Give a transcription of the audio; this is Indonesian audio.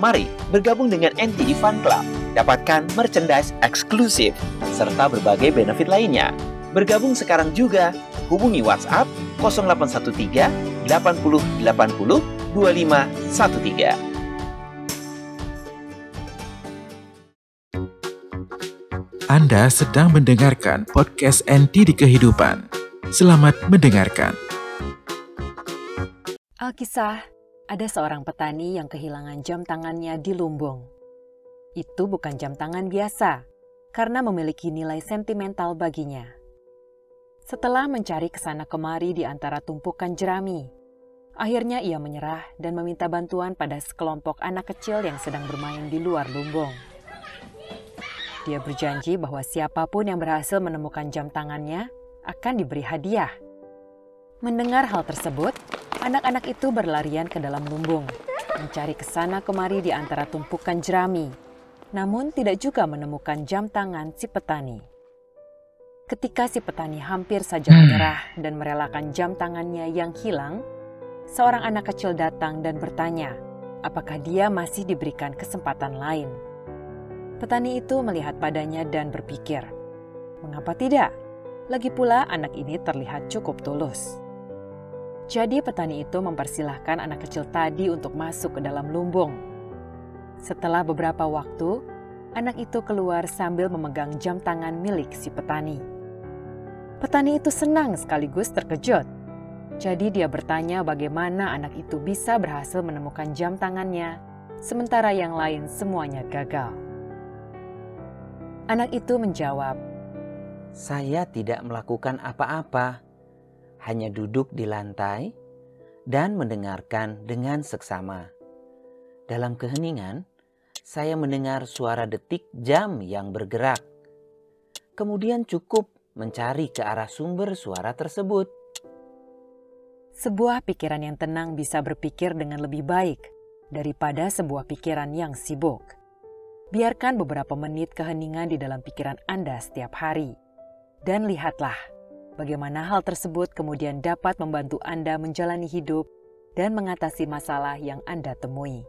Mari bergabung dengan NTD Fan Club. Dapatkan merchandise eksklusif serta berbagai benefit lainnya. Bergabung sekarang juga. Hubungi WhatsApp 0813 80 80 2513. Anda sedang mendengarkan podcast NT di Kehidupan. Selamat mendengarkan. Alkisah, ada seorang petani yang kehilangan jam tangannya di lumbung. Itu bukan jam tangan biasa, karena memiliki nilai sentimental baginya. Setelah mencari ke sana kemari di antara tumpukan jerami, akhirnya ia menyerah dan meminta bantuan pada sekelompok anak kecil yang sedang bermain di luar lumbung. Dia berjanji bahwa siapa pun yang berhasil menemukan jam tangannya akan diberi hadiah. Mendengar hal tersebut, anak-anak itu berlarian ke dalam lumbung, mencari ke sana kemari di antara tumpukan jerami, namun tidak juga menemukan jam tangan si petani. Ketika si petani hampir saja menyerah dan merelakan jam tangannya yang hilang, seorang anak kecil datang dan bertanya, apakah dia masih diberikan kesempatan lain. Petani itu melihat padanya dan berpikir, "Mengapa tidak? Lagi pula, anak ini terlihat cukup tulus." Jadi, petani itu mempersilahkan anak kecil tadi untuk masuk ke dalam lumbung. Setelah beberapa waktu, anak itu keluar sambil memegang jam tangan milik si petani. Petani itu senang sekaligus terkejut. Jadi, dia bertanya bagaimana anak itu bisa berhasil menemukan jam tangannya, sementara yang lain semuanya gagal. Anak itu menjawab, Saya tidak melakukan apa-apa, hanya duduk di lantai dan mendengarkan dengan seksama. Dalam keheningan, saya mendengar suara detik jam yang bergerak. Kemudian cukup mencari ke arah sumber suara tersebut. Sebuah pikiran yang tenang bisa berpikir dengan lebih baik daripada sebuah pikiran yang sibuk. Biarkan beberapa menit keheningan di dalam pikiran Anda setiap hari. Dan lihatlah bagaimana hal tersebut kemudian dapat membantu Anda menjalani hidup dan mengatasi masalah yang Anda temui.